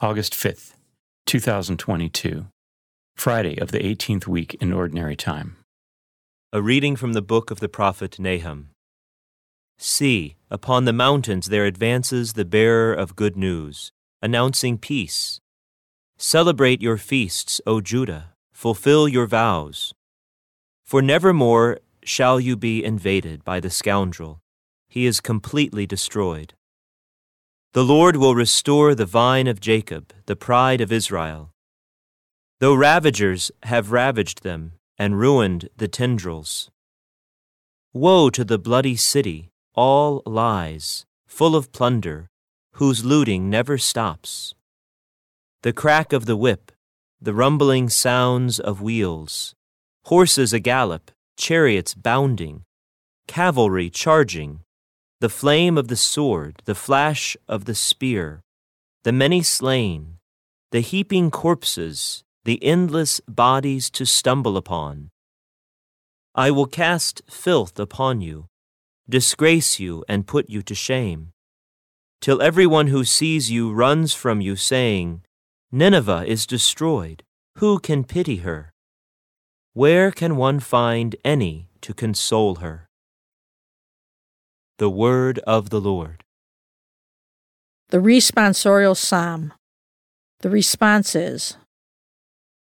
August 5th, 2022, Friday of the 18th week in Ordinary Time. A reading from the book of the prophet Nahum. See, upon the mountains there advances the bearer of good news, announcing peace. Celebrate your feasts, O Judah, fulfill your vows. For nevermore shall you be invaded by the scoundrel. He is completely destroyed. The Lord will restore the vine of Jacob, the pride of Israel. Though ravagers have ravaged them and ruined the tendrils. Woe to the bloody city, all lies, full of plunder, whose looting never stops. The crack of the whip, the rumbling sounds of wheels, horses a gallop, chariots bounding, cavalry charging, the flame of the sword, the flash of the spear, the many slain, the heaping corpses, the endless bodies to stumble upon. I will cast filth upon you, disgrace you, and put you to shame, till everyone who sees you runs from you, saying, Nineveh is destroyed. Who can pity her? Where can one find any to console her? The Word of the Lord. The responsorial psalm. The response is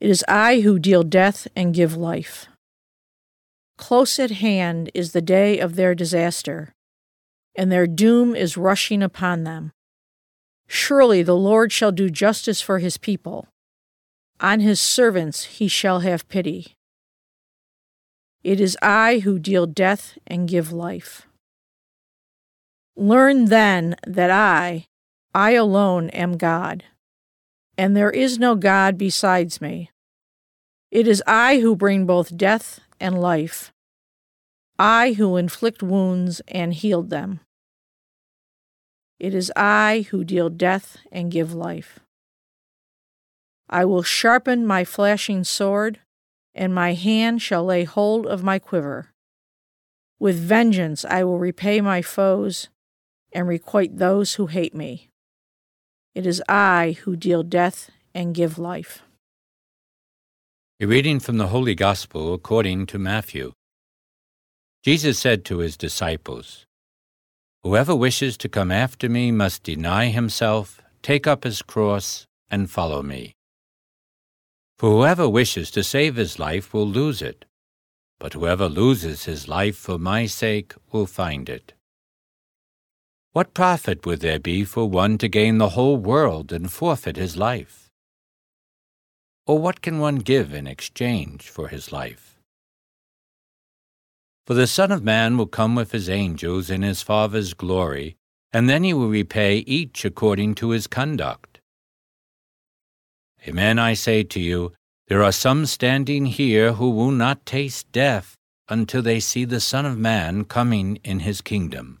It is I who deal death and give life. Close at hand is the day of their disaster, and their doom is rushing upon them. Surely the Lord shall do justice for his people. On his servants he shall have pity. It is I who deal death and give life. Learn then that I, I alone am God, and there is no God besides me. It is I who bring both death and life, I who inflict wounds and healed them. It is I who deal death and give life. I will sharpen my flashing sword, and my hand shall lay hold of my quiver. With vengeance I will repay my foes and requite those who hate me. It is I who deal death and give life. A reading from the Holy Gospel according to Matthew. Jesus said to his disciples, Whoever wishes to come after me must deny himself, take up his cross, and follow me. For whoever wishes to save his life will lose it, but whoever loses his life for my sake will find it. What profit would there be for one to gain the whole world and forfeit his life? Or what can one give in exchange for his life? For the Son of Man will come with his angels in his Father's glory, and then he will repay each according to his conduct. Amen, I say to you, there are some standing here who will not taste death until they see the Son of Man coming in his kingdom.